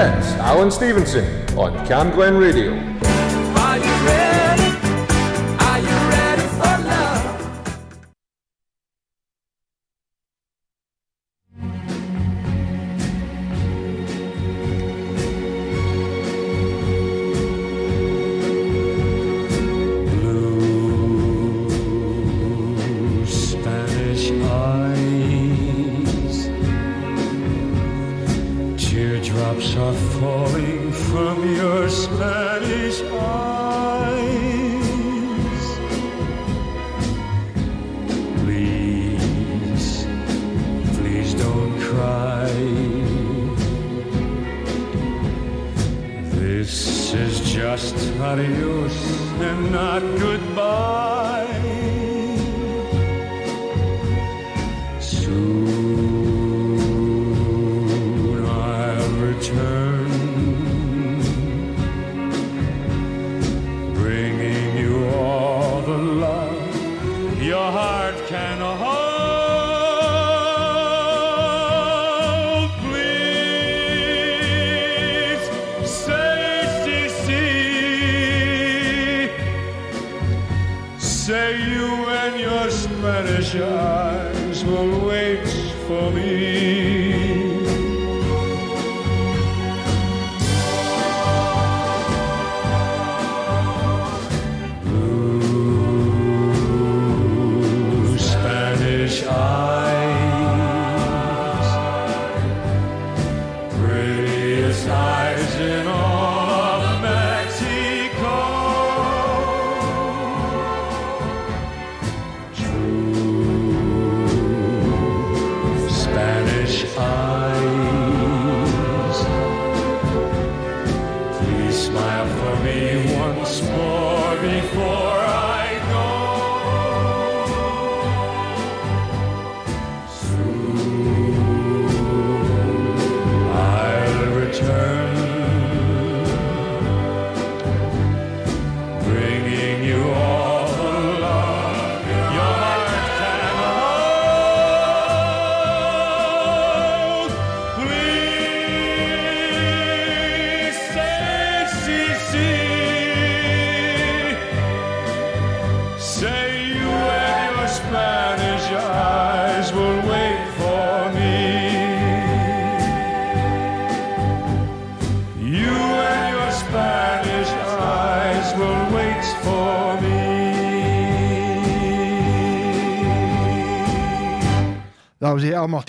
Alan Stevenson on Cam Glen Radio.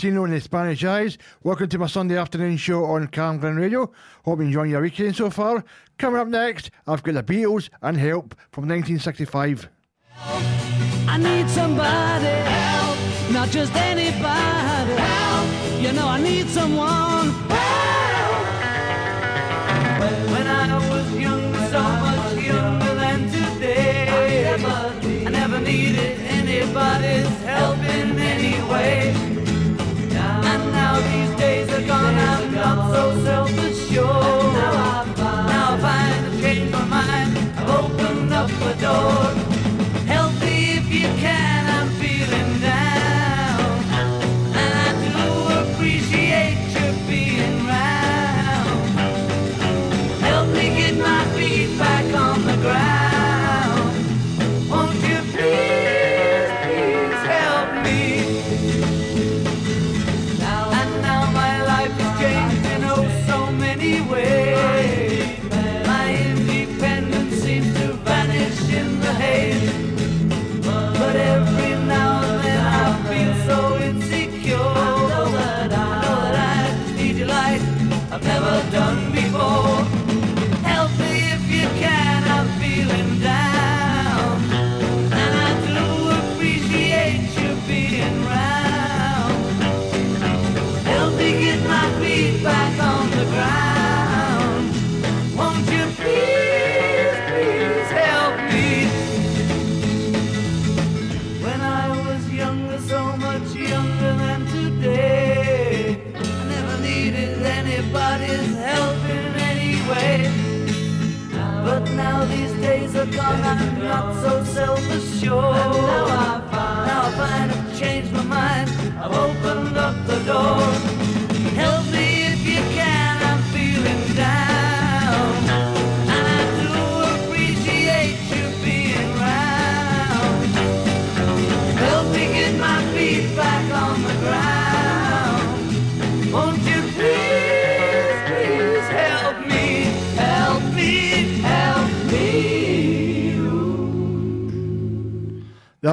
Martino in the Spanish Eyes. Welcome to my Sunday afternoon show on Cam Glen Radio. Hope you're enjoying your weekend so far. Coming up next, I've got the Beatles and Help from 1965. I need somebody help, not just anybody help. You know I need someone help. When, I was young, so much younger than today, I never, I never needed anybody's help now these days are gone.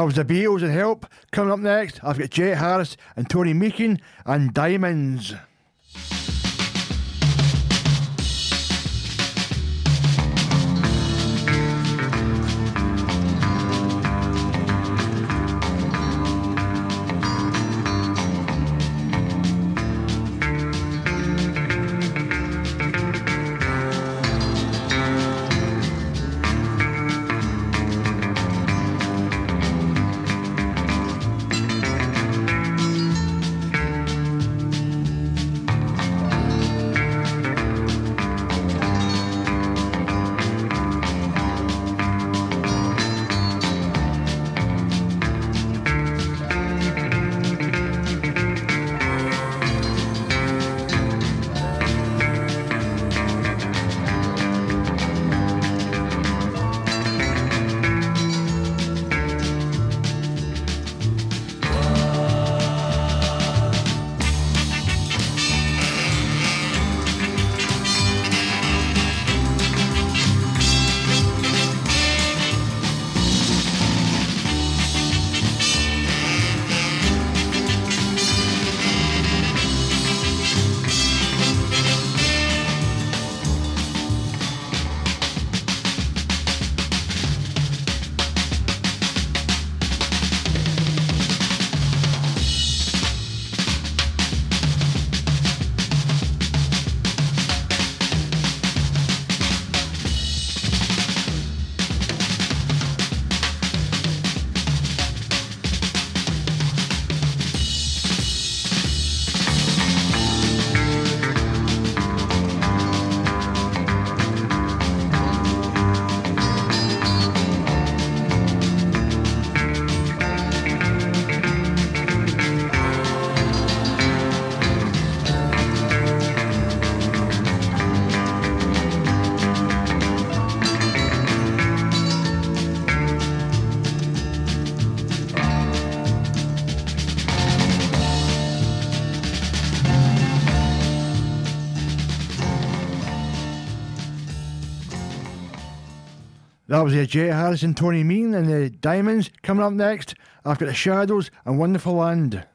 Was the Beatles and Help. Coming up next, I've got Jet Harris and Tony Meehan and Diamonds. That was uh, Jet Harris and Tony Meehan and the Diamonds. Coming up next, got the Shadows and Wonderful Land.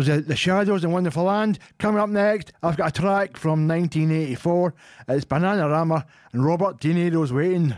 Was uh, The Shadows and Wonderful Land. Coming up next, I've got a track from 1984. It's Bananarama and Robert De Niro's Waiting.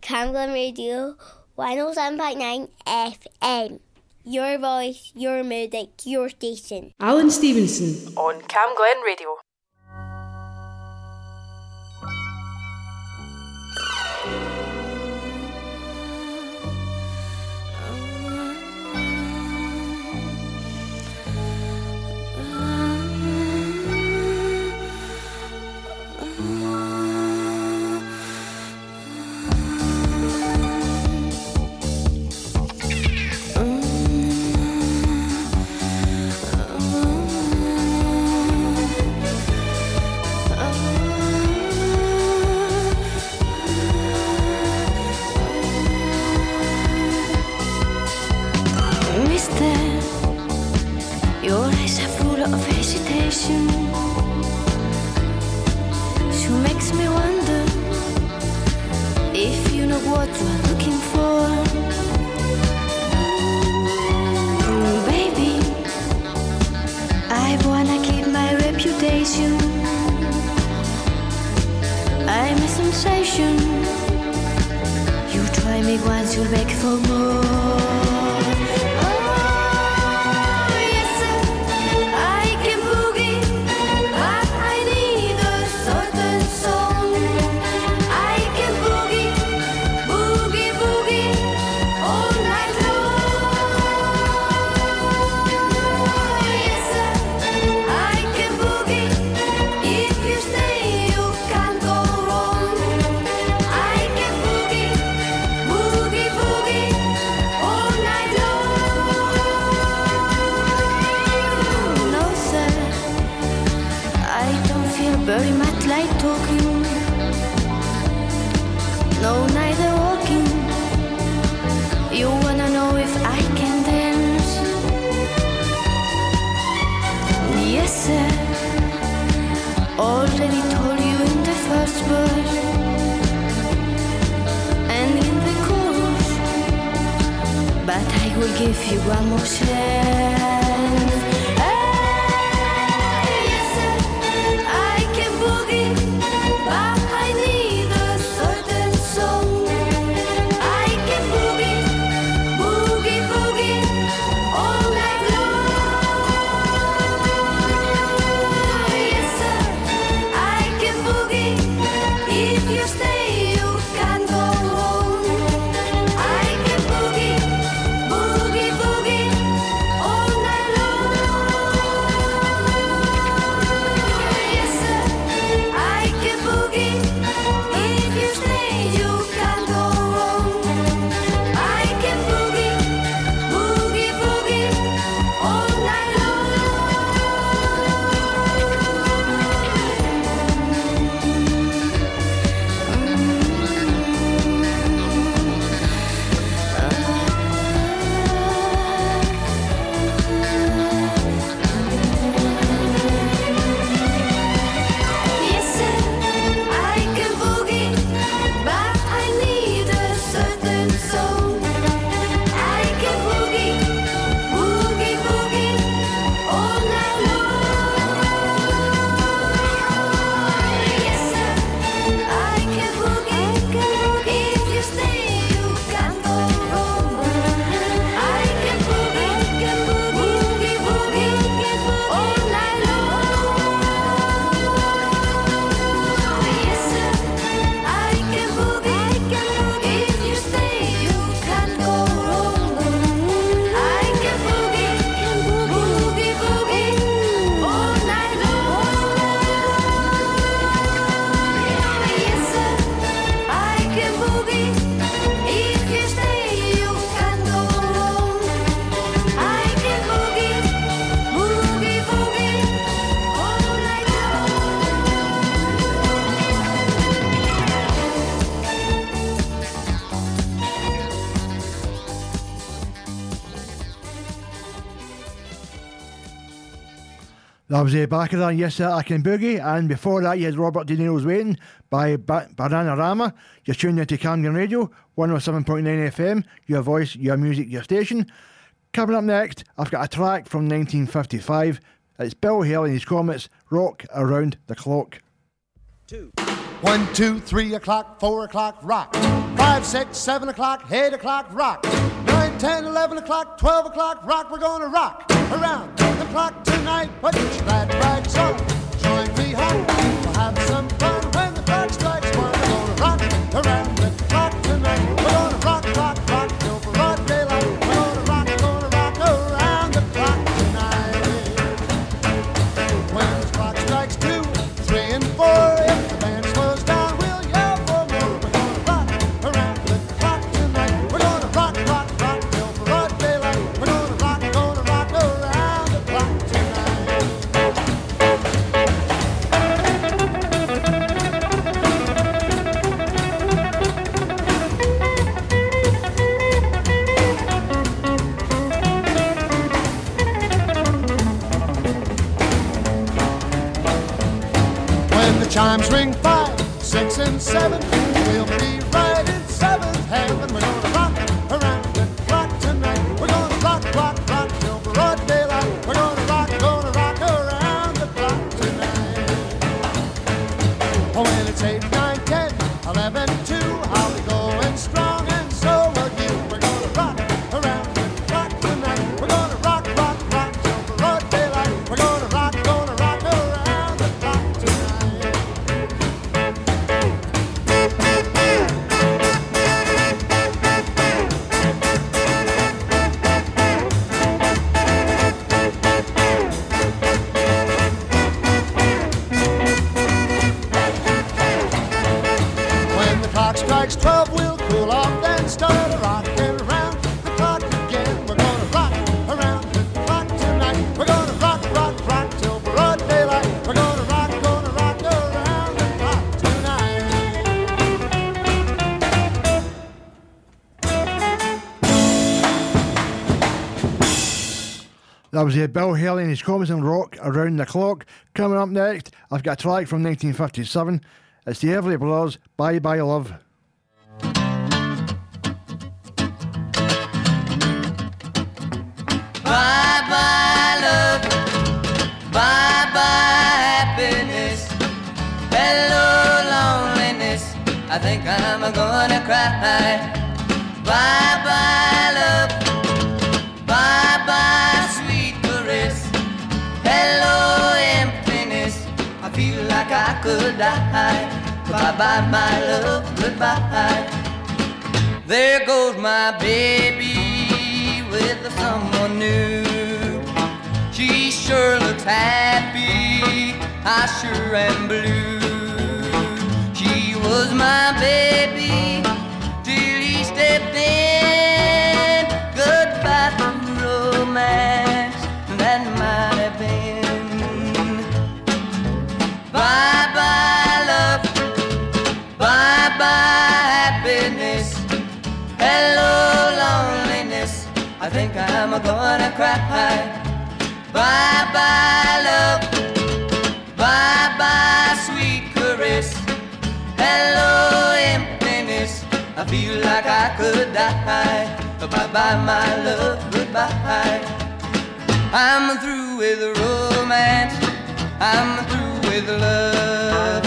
Camglen Radio 103.9 FM. Your voice, your music, your station. Alan Stevenson on Camglen Radio. That was uh, Baccara, Yes Sir, I Can Boogie, and before that you had Robert De Niro's Waiting by ba- Bananarama. You're tuned into Camglen Radio, 107.9 FM, your voice, your music, your station. Coming up next, I've got a track from 1955. It's Bill Haley and his Comets, Rock Around the Clock. Two. One, two, three o'clock, four o'clock, rock. Five, six, seven o'clock, eight o'clock, rock. Nine, ten, eleven o'clock, twelve o'clock, rock, we're gonna rock around the clock tonight. Put your glad rags on. That was uh, Bill Haley and his Comets and Rock around the clock. Coming up next, I've got a track from 1957. It's the Everly Brothers, Bye Bye Love. Bye bye love, bye bye happiness, hello loneliness. I think I'm gonna cry. Bye bye I die. Bye bye my love, goodbye. There goes my baby with someone new. She sure looks happy, I sure am blue. She was my baby till he stepped in. Goodbye to romance, bye happiness. Hello, loneliness. I think I'm gonna cry. Bye bye, love. Bye bye, sweet caress. Hello, emptiness. I feel like I could die. Bye bye, my love. Goodbye. I'm through with romance. I'm through with love.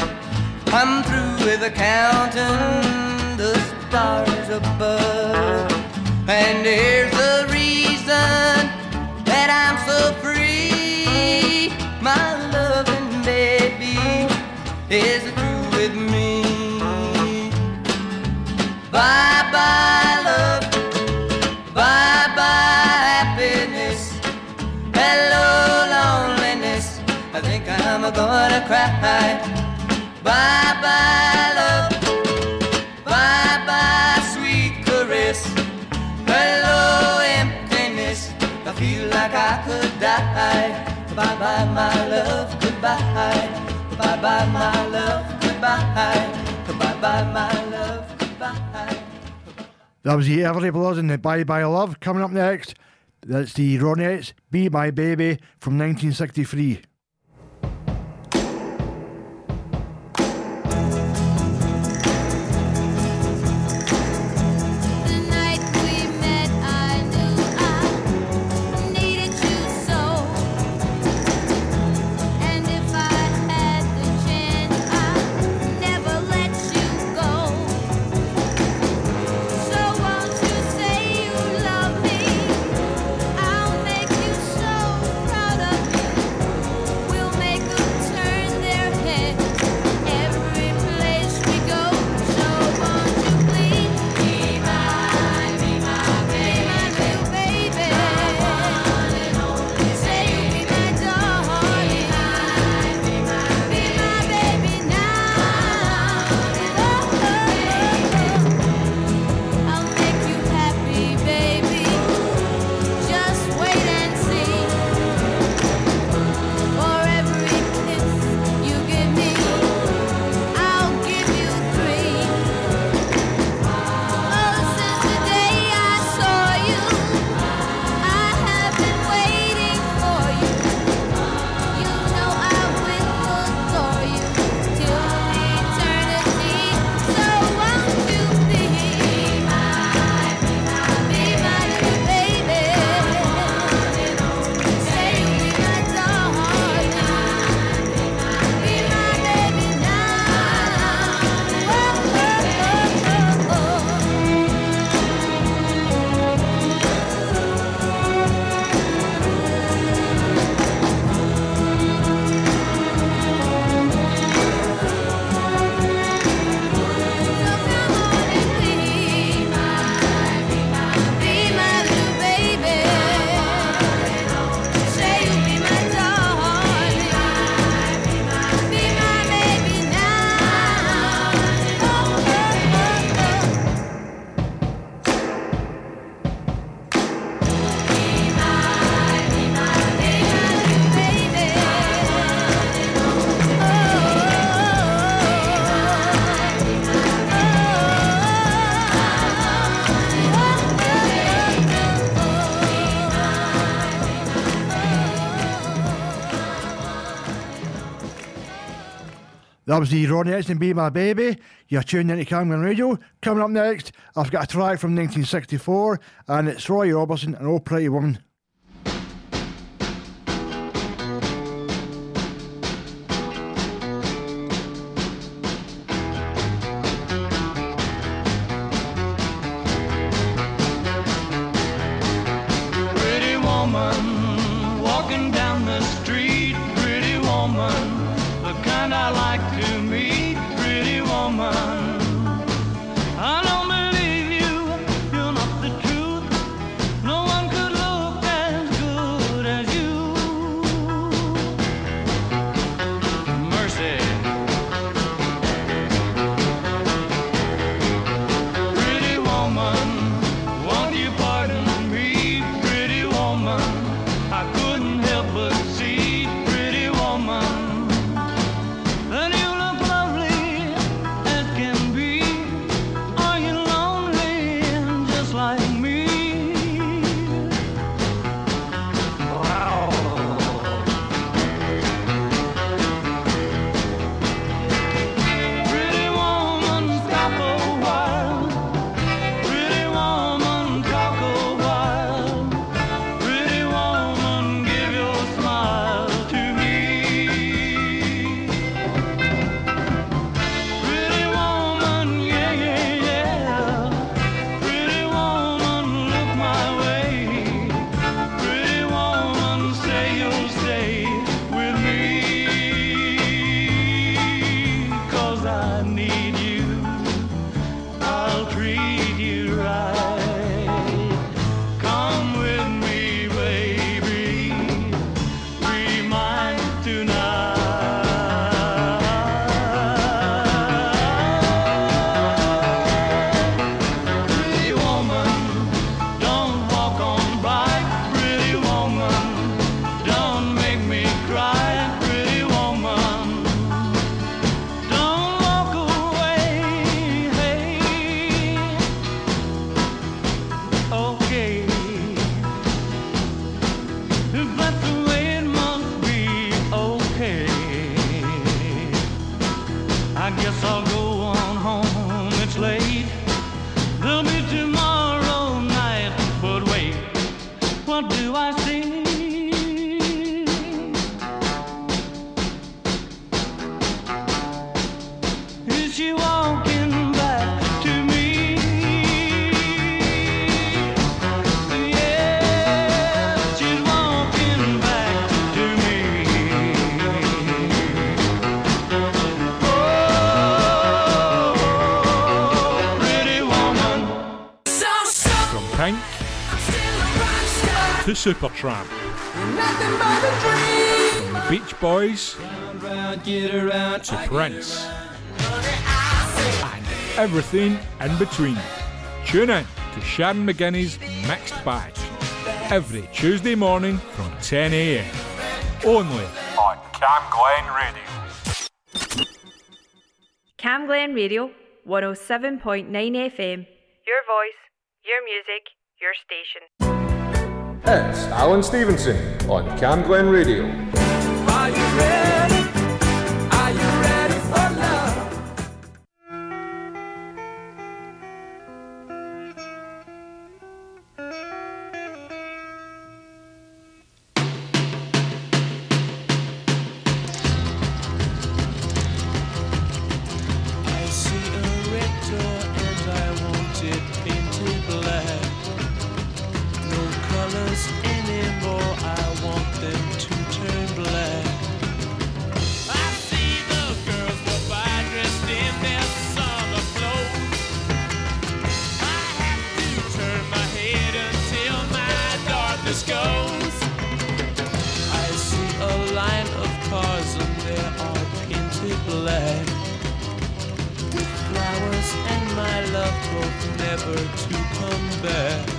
I'm through with a counting the stars above. And here's the reason that I'm so free. My loving baby is through with me. Bye bye, love. Bye bye, happiness. Hello, loneliness. I think I'm gonna cry. Bye bye, my love. Goodbye. Bye bye, my love. Goodbye. Bye bye, my love. Goodbye. That was the Everly Brothers and the Bye Bye Love. Coming up next, that's the Ronettes, Be My Baby from 1963. Was E. Ronnie Edson, Be My Baby. You're tuned into Camglen Radio. Coming up next, I've got a track from 1964, and it's Roy Orbison and Old Pretty Woman. one. but the Supertramp. From the Beach Boys round, round, around, to Prince. And everything in between. Tune in to Sharon McGinney's Mixed Bag every Tuesday morning from 10 a.m. Only on Cam Glen Radio. Cam Glen Radio, 107.9 FM. Your voice, your music, your station. It's Alan Stevenson on Cam Glen Radio. never to come back.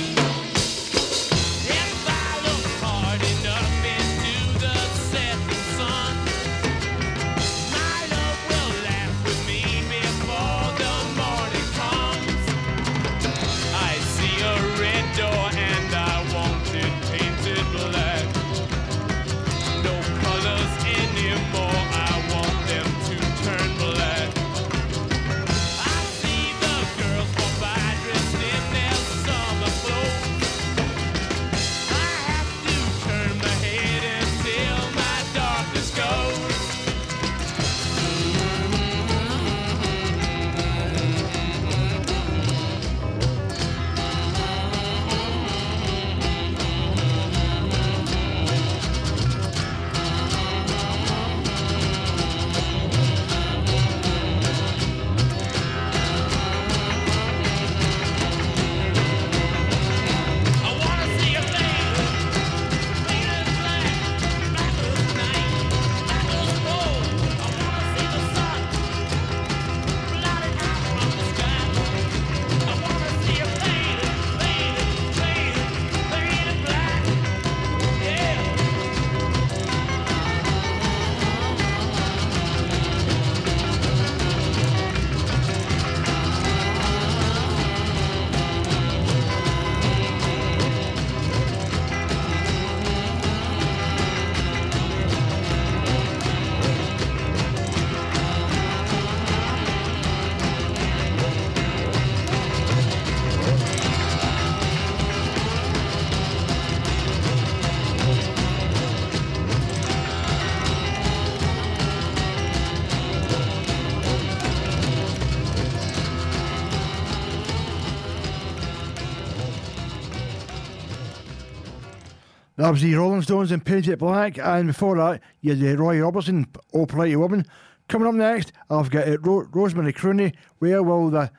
That was the Rolling Stones and Paint It Black, and before that, you had the Roy Orbison, Oh Pretty Woman. Coming up next, I've got it, Ro- Rosemary Crooney, Where Will the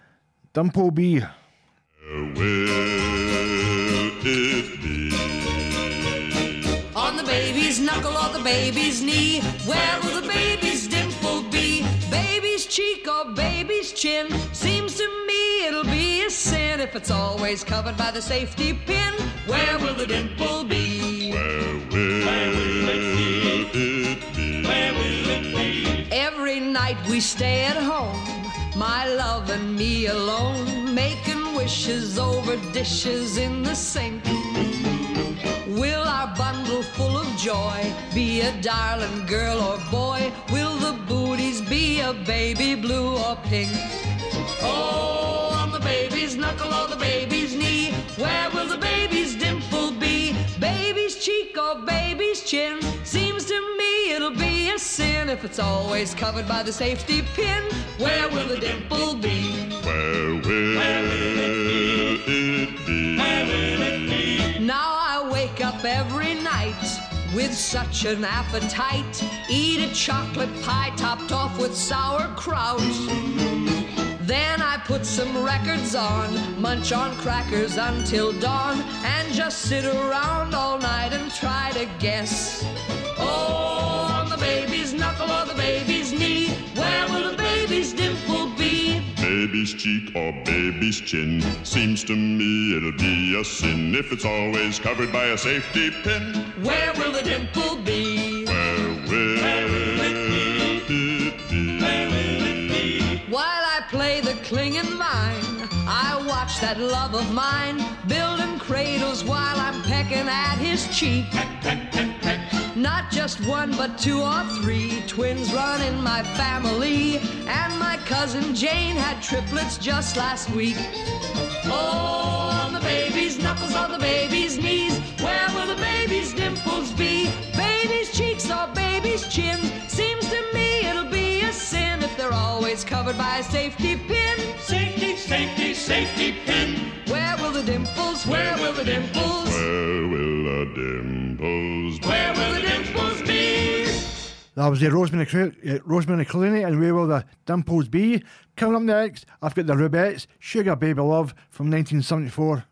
Dimple Be? On the baby's knuckle or the baby's knee, where will the baby's dimple be? Baby's cheek or baby's chin? Seems if it's always covered by the safety pin. Where will the dimple be? Where will it be? Where will it be? Every night we stay at home, my love and me alone, making wishes over dishes in the sink. Will our bundle full of joy be a darling girl or boy? Will the booties be a baby blue or pink? Oh, knuckle or the baby's knee, where will the baby's dimple be? Baby's cheek or baby's chin? Seems to me it'll be a sin if it's always covered by the safety pin. Where will the dimple be? Where will it be? Now I wake up every night with such an appetite. Eat a chocolate pie topped off with sauerkraut. Then I put some records on, munch on crackers until dawn, and just sit around all night and try to guess. Oh, on the baby's knuckle or the baby's knee, where will the baby's dimple be? Baby's cheek or baby's chin. Seems to me it'll be a sin if it's always covered by a safety pin. Where will the dimple be? Where will it clinging vine, I watch that love of mine building cradles while I'm pecking at his cheek. Not just one, but two or three twins run in my family, and my cousin Jane had triplets just last week. Oh, on the baby's knuckles, on the baby's knees, where will the baby's dimples be? Baby's cheeks or baby's chins? Covered by a safety pin. Safety, safety, safety pin. Where will the dimples? Where will the dimples? Where will the dimples be? Where will the dimples be? That was the Rosemary, Cro- uh, Rosemary Clooney, and where will the dimples be? Coming up next, I've got the Rubettes, Sugar Baby Love from 1974.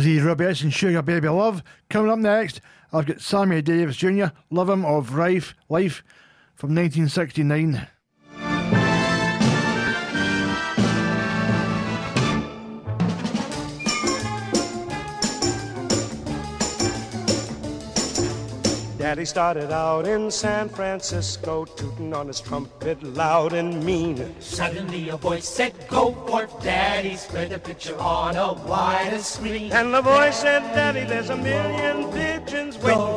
The Rubettes and Sugar Baby Love. Coming up next, I've got Sammy Davis Jr., Love Him of Rife Life from 1969. Daddy started out in San Francisco, tooting on his trumpet loud and mean. Suddenly a voice said, Go forth, Daddy, spread the picture on a wider screen. And the voice said, Daddy, there's a million pigeons waiting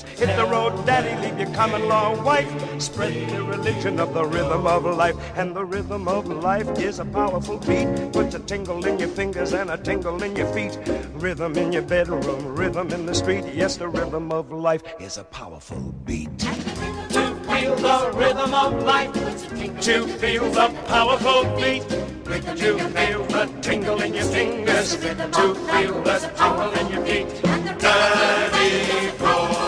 Hit the road, Daddy, leave your common law wife. Spread the religion of the rhythm of life. And the rhythm of life is a powerful beat. Puts a tingle in your fingers and a tingle in your feet. Rhythm in your bedroom, rhythm in the street. Yes, the rhythm of life is a powerful beat. To feel the rhythm of life, To feel the powerful beat. To feel the tingle in your fingers. To feel the tingle in your feet. Daddy, go,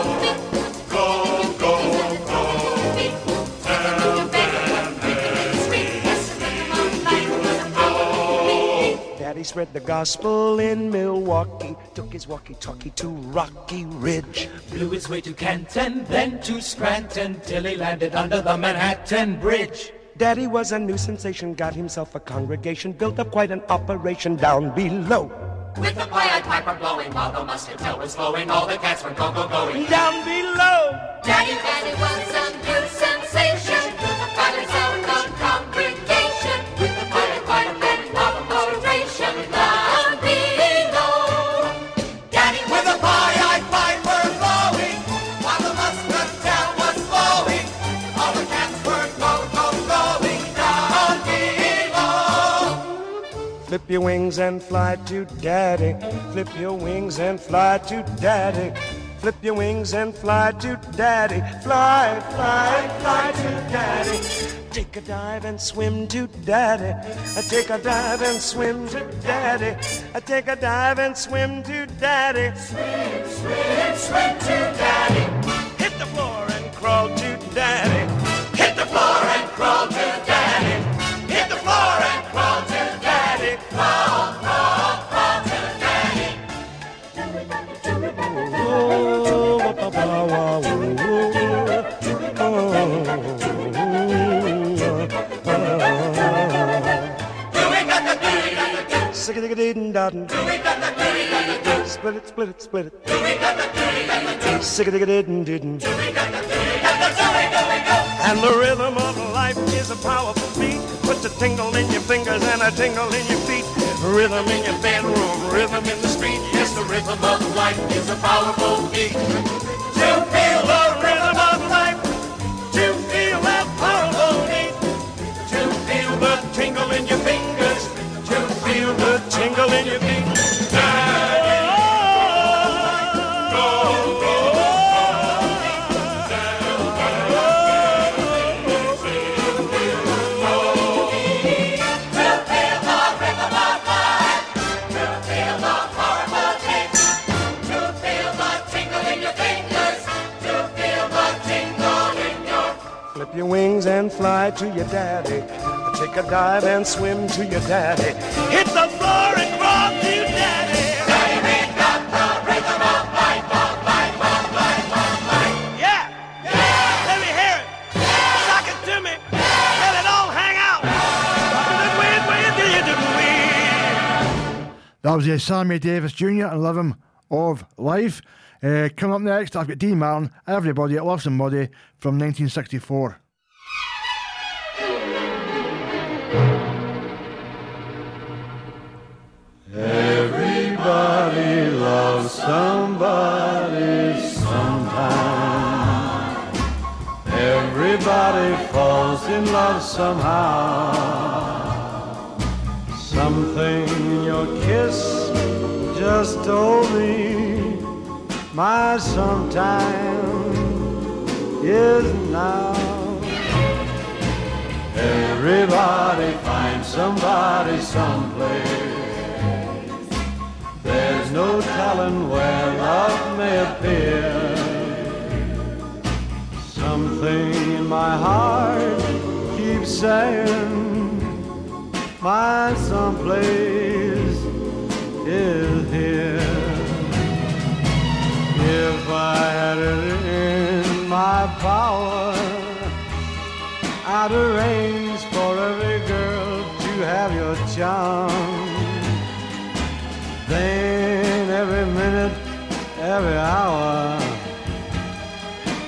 Spread the gospel in Milwaukee. Took his walkie-talkie to Rocky Ridge. blew his way to Canton, then to Scranton, till he landed under the Manhattan Bridge. Daddy was a new sensation, got himself a congregation, built up quite an operation down below. With the quiet piper blowing while the muscatel was flowing, all the cats were go go going. Down below. Daddy, Daddy was a new sensation. Flip your wings and fly to daddy. Flip your wings and fly to daddy. Flip your wings and fly to daddy. Fly, fly, fly to daddy. Take a dive and swim to daddy. I take a dive and swim to daddy. I take a dive and swim to daddy. Swim, swim, swim to daddy. Split it, split it, split it. And the rhythm of life is a powerful beat. Puts a tingle in your fingers and a tingle in your feet. Rhythm in your bedroom, rhythm in the street. Yes, the rhythm of life is a powerful beat. To feel the fly to your daddy. Take a dive and swim to your daddy. Hit the floor and crawl to daddy. Yeah! Yeah! Let me hear it! Sock it to me! Let it all hang out! That was uh, Sammy Davis Jr. and Love Him of Life. Uh, coming up next, I've got Dean Martin, Everybody Loves Somebody from 1964. Loves somebody sometime. Everybody falls in love somehow. Something in your kiss just told me my sometime is now. Everybody finds somebody someplace. There's no telling where love may appear. Something in my heart keeps saying, my someplace is here. If I had it in my power, I'd arrange for every girl to have your charm. Then every minute, every hour,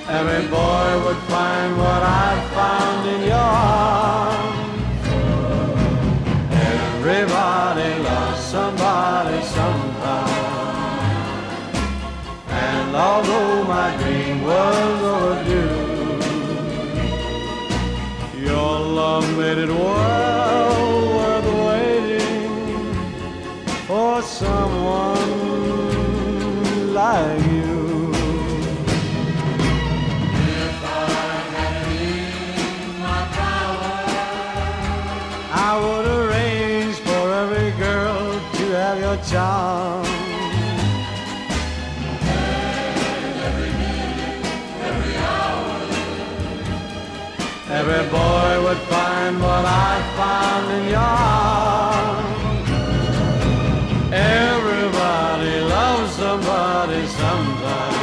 every boy would find what I found in your arms. Everybody loves somebody sometime. And although my dream was overdue, your love made it well your every every boy would find what I found in your arms. Everybody loves somebody sometime.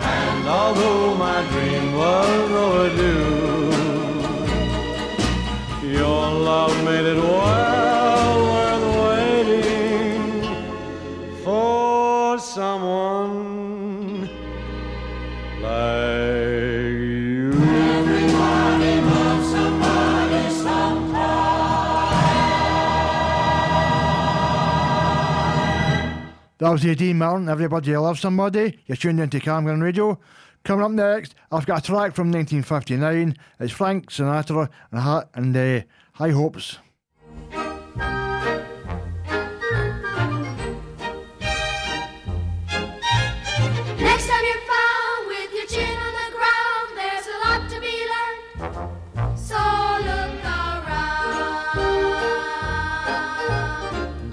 And although my dream was overdue, your love made it well someone like you. Everybody loves somebody That was the Dean Martin, Everybody Loves Somebody. You're tuned into Camglen Radio. Coming up next, I've got a track from 1959. It's Frank Sinatra and, and uh, High Hopes.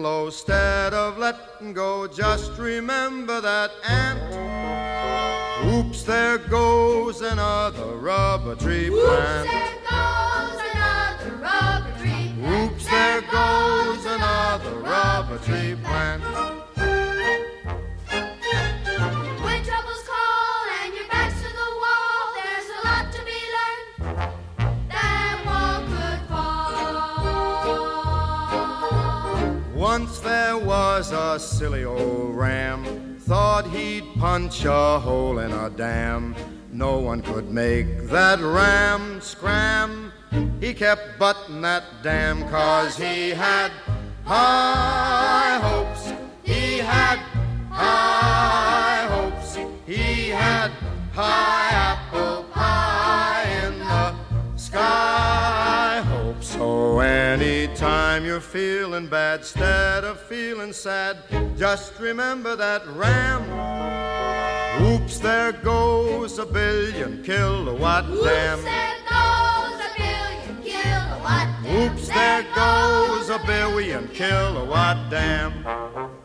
getting low, instead of letting go, just remember that ant. Oops, there goes another rubber tree plant. Oops, there Goes another rubber tree. plant. Oops, there goes another rubber tree plant. A silly old ram, thought he'd punch a hole in a dam. No one could make that ram scram. He kept butting that dam cause he had high hopes. He had high hopes. He had high apple Anytime you're feeling bad, instead of feeling sad, just remember that ram. Oops, there goes a billion kilowatt Oops, dam. Oops, there goes a billion kilowatt dam. Oops, there goes a billion kilowatt dam.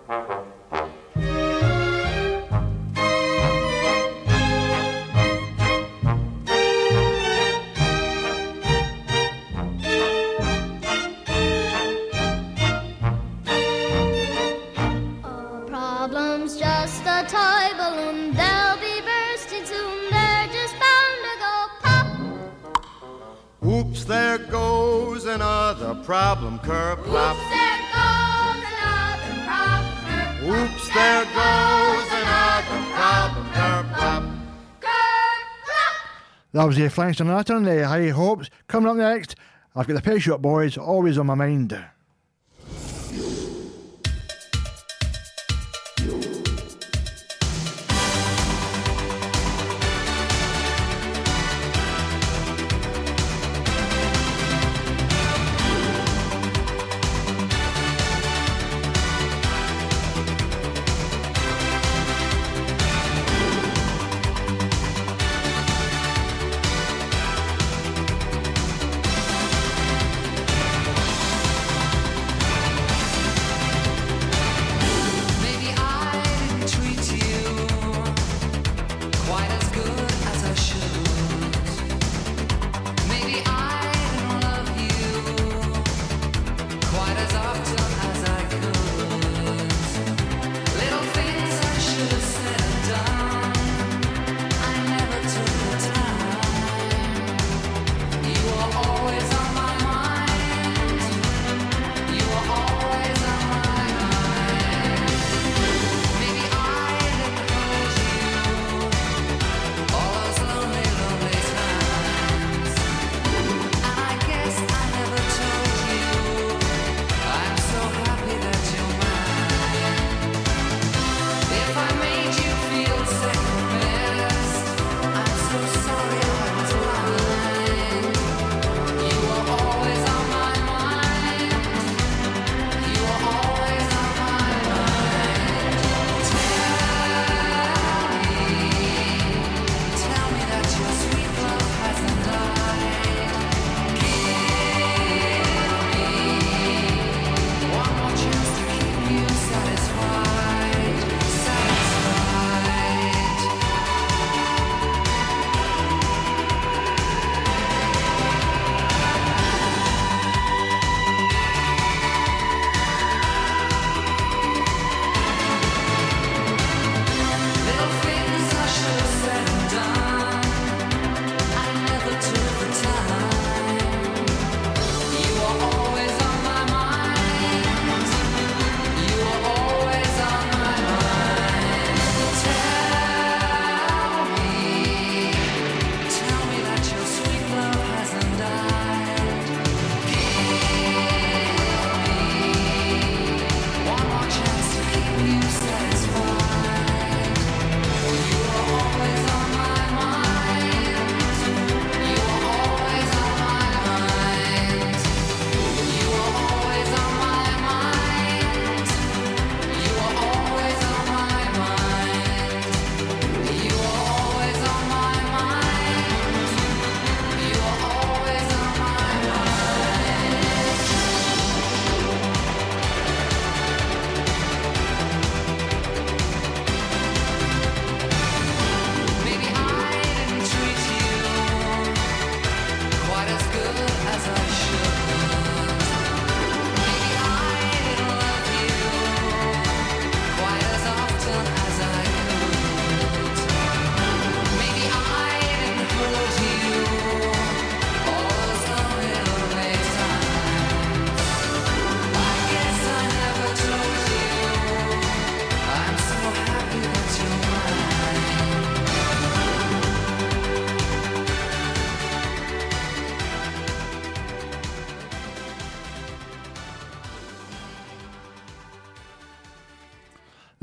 there goes another problem, curb plop. Oops, there goes another problem, curb plop. Oops, there goes another problem, curb plop. That was the Frank Sinatra, the High Hopes. Coming up next, I've got the Pet Shop Boys always on my mind.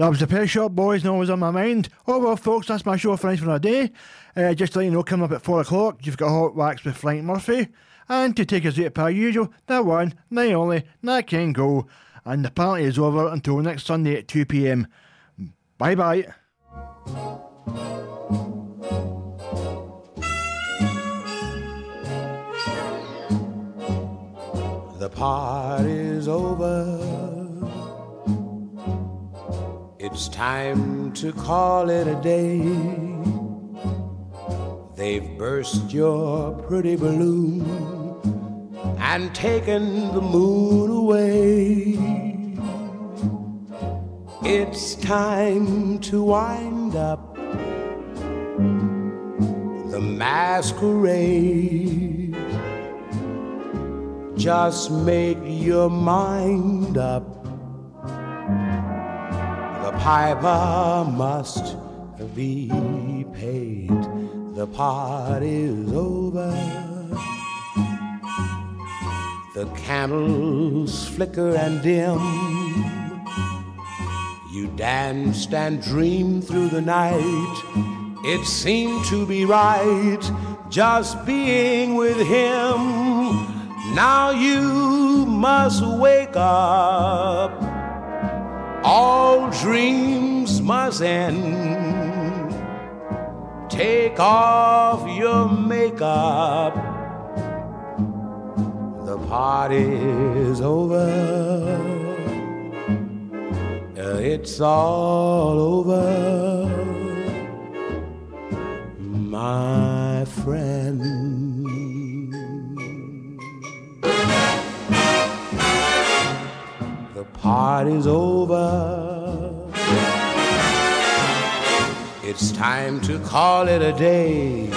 That was the pet Shop Boys, and always on my mind. Oh well, folks, that's my show for another day. Uh, just to let you know, coming up at 4 o'clock, you've got Hot Wax with Frank Murphy. And to take us out per usual, the one, the only, that can go. And the party is over until next Sunday at 2 pm. Bye bye. The party's over it's time to call it a day. They've burst your pretty balloon and taken the moon away. It's time to wind up the masquerade. Just make your mind up. Piper must be paid. The party's over. The candles flicker and dim. You danced and dreamed through the night. It seemed to be right just being with him. Now you must wake up. All dreams must end. Take off your makeup. The party's over. It's all over, my party's over. It's time to call it a day.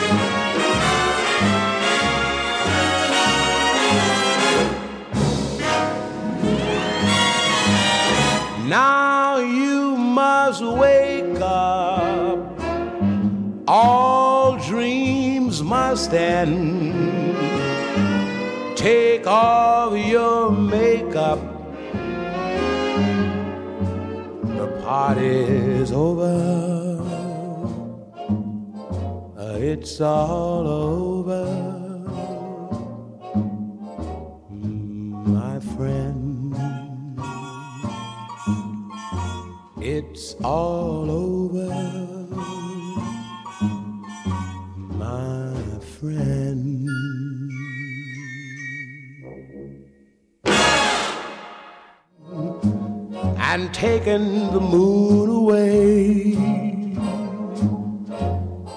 Now you must wake up. All dreams must end. Take off your makeup. Party's over. It's all over. My friend. It's all over, my friend. And taken the moon away.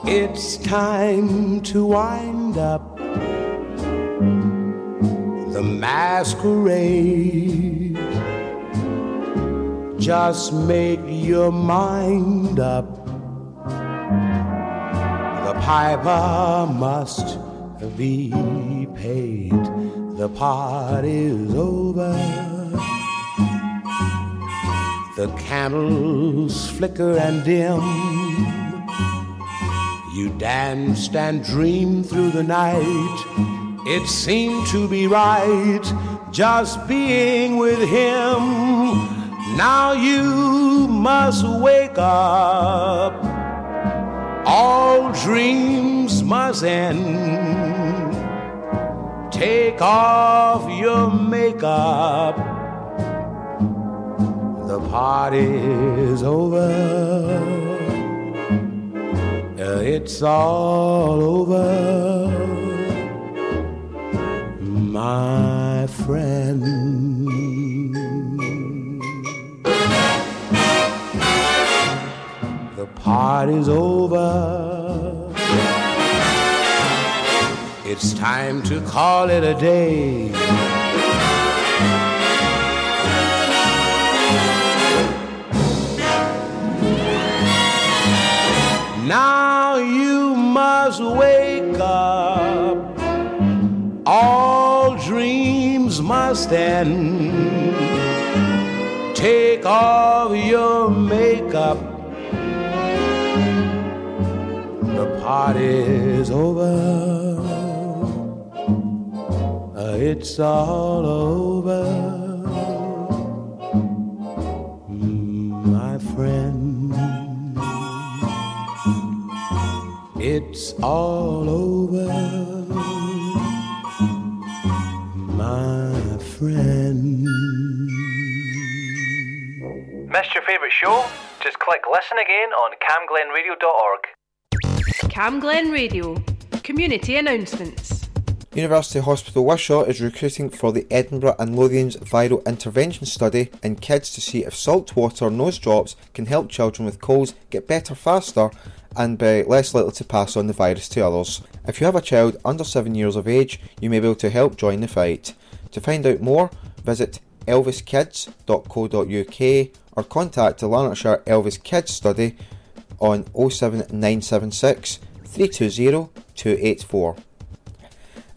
It's time to wind up the masquerade. Just make your mind up. The piper must be paid. The party's over. The candles flicker and dim. You danced and dreamed through the night. It seemed to be right just being with him. Now you must wake up. All dreams must end. Take off your makeup. The party's over. Uh, It's all over, my friend. The party's over. It's time to call it a day. Now you must wake up. All dreams must end. Take off your makeup. The party's over. Uh, It's all over. All over, my friend. Missed your favourite show? Just click listen again on camglenradio.org. Camglen Radio. Community announcements. University Hospital Wishaw is recruiting for the Edinburgh and Lothians Viral Intervention Study in kids to see if salt water nose drops can help children with colds get better faster and be less likely to pass on the virus to others. If you have a child under 7 years of age, you may be able to help join the fight. To find out more, visit elviskids.co.uk or contact the Lanarkshire Elvis Kids Study on 07976 320 284.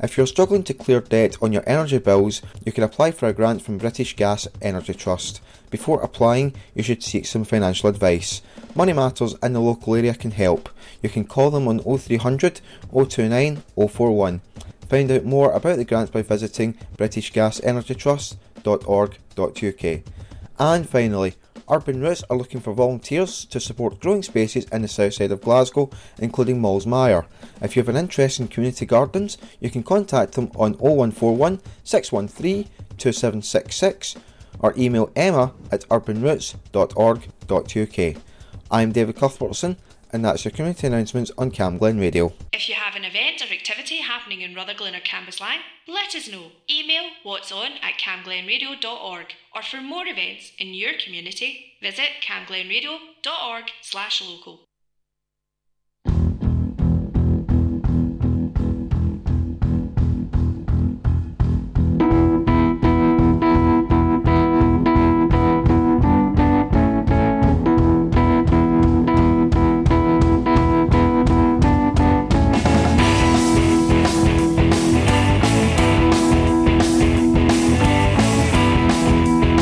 If you're struggling to clear debt on your energy bills, you can apply for a grant from British Gas Energy Trust. Before applying, you should seek some financial advice. Money Matters in the local area can help. You can call them on 0300 029 041. Find out more about the grants by visiting britishgasenergytrust.org.uk. And finally, Urban Roots are looking for volunteers to support growing spaces in the south side of Glasgow, including Mallsmire. If you have an interest in community gardens, you can contact them on 0141 613 2766 or email emma at urbanroots.org.uk. I'm David Cuthbertson, and that's your community announcements on Camglen Radio. If you have an event or activity happening in Rutherglen or Cambuslang, let us know. Email what's on at camglenradio.org or for more events in your community, visit camglenradio.org slash local.